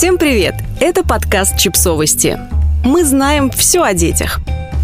Всем привет! Это подкаст «Чипсовости». Мы знаем все о детях.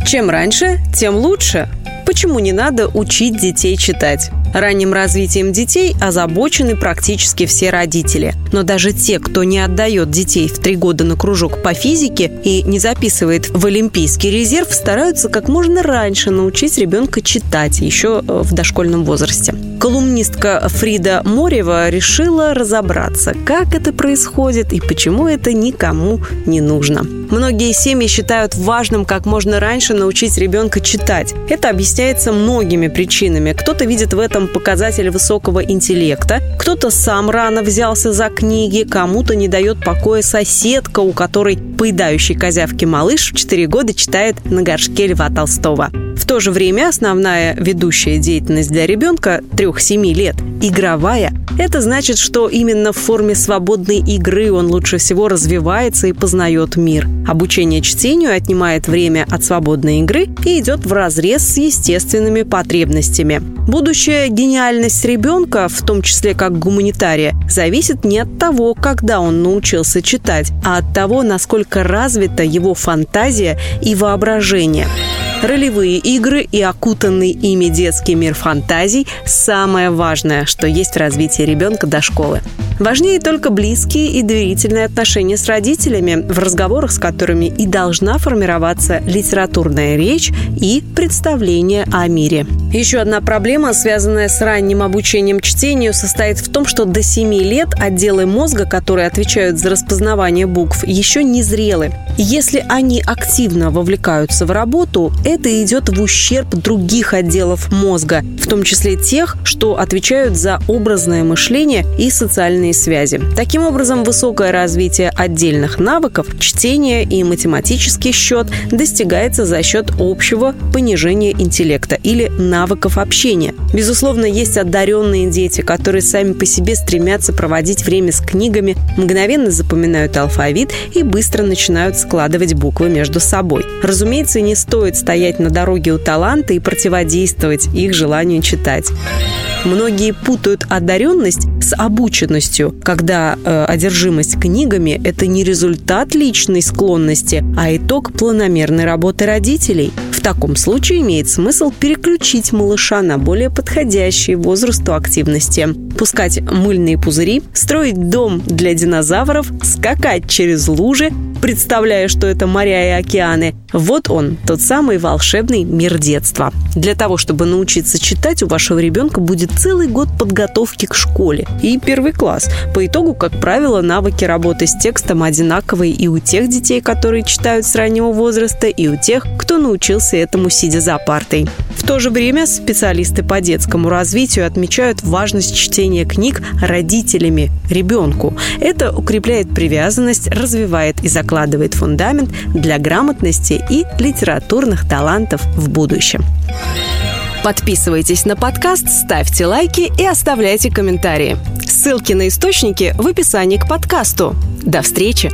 Чем раньше, тем лучше. Почему не надо учить детей читать? Ранним развитием детей озабочены практически все родители. Но даже те, кто не отдает детей в три года на кружок по физике и не записывает в Олимпийский резерв, стараются как можно раньше научить ребенка читать, еще э, в дошкольном возрасте. Колумнистка Фрида Морева решила разобраться, как это происходит и почему это никому не нужно. Многие семьи считают важным как можно раньше научить ребенка читать. Это объясняется многими причинами. Кто-то видит в этом показатель высокого интеллекта, кто-то сам рано взялся за книги, кому-то не дает покоя соседка, у которой поедающий козявки малыш в 4 года читает на горшке Льва Толстого. В то же время основная ведущая деятельность для ребенка 3-7 лет – игровая. Это значит, что именно в форме свободной игры он лучше всего развивается и познает мир. Обучение чтению отнимает время от свободной игры и идет в разрез с естественными потребностями. Будущая гениальность ребенка, в том числе как гуманитария, зависит не от того, когда он научился читать, а от того, насколько развита его фантазия и воображение. Ролевые игры и окутанный ими детский мир фантазий – самое важное, что есть в развитии ребенка до школы. Важнее только близкие и доверительные отношения с родителями, в разговорах с которыми и должна формироваться литературная речь и представление о мире. Еще одна проблема, связанная с ранним обучением чтению, состоит в том, что до 7 лет отделы мозга, которые отвечают за распознавание букв, еще не зрелы. Если они активно вовлекаются в работу, это идет в ущерб других отделов мозга, в том числе тех, что отвечают за образное мышление и социальные связи. Таким образом, высокое развитие отдельных навыков, чтения и математический счет достигается за счет общего понижения интеллекта или навыков общения. Безусловно, есть одаренные дети, которые сами по себе стремятся проводить время с книгами, мгновенно запоминают алфавит и быстро начинают складывать буквы между собой. Разумеется, не стоит стоять на дороге у таланта и противодействовать их желанию читать. Многие путают одаренность с обученностью, когда э, одержимость книгами – это не результат личной склонности, а итог планомерной работы родителей. Таком случае имеет смысл переключить малыша на более подходящий возрасту активности. Пускать мыльные пузыри, строить дом для динозавров, скакать через лужи, представляя, что это моря и океаны. Вот он, тот самый волшебный мир детства. Для того, чтобы научиться читать, у вашего ребенка будет целый год подготовки к школе и первый класс. По итогу, как правило, навыки работы с текстом одинаковые и у тех детей, которые читают с раннего возраста, и у тех, кто научился этому сидя за партой. В то же время специалисты по детскому развитию отмечают важность чтения книг родителями ребенку. Это укрепляет привязанность, развивает и закладывает фундамент для грамотности и литературных талантов в будущем. Подписывайтесь на подкаст, ставьте лайки и оставляйте комментарии. Ссылки на источники в описании к подкасту. До встречи!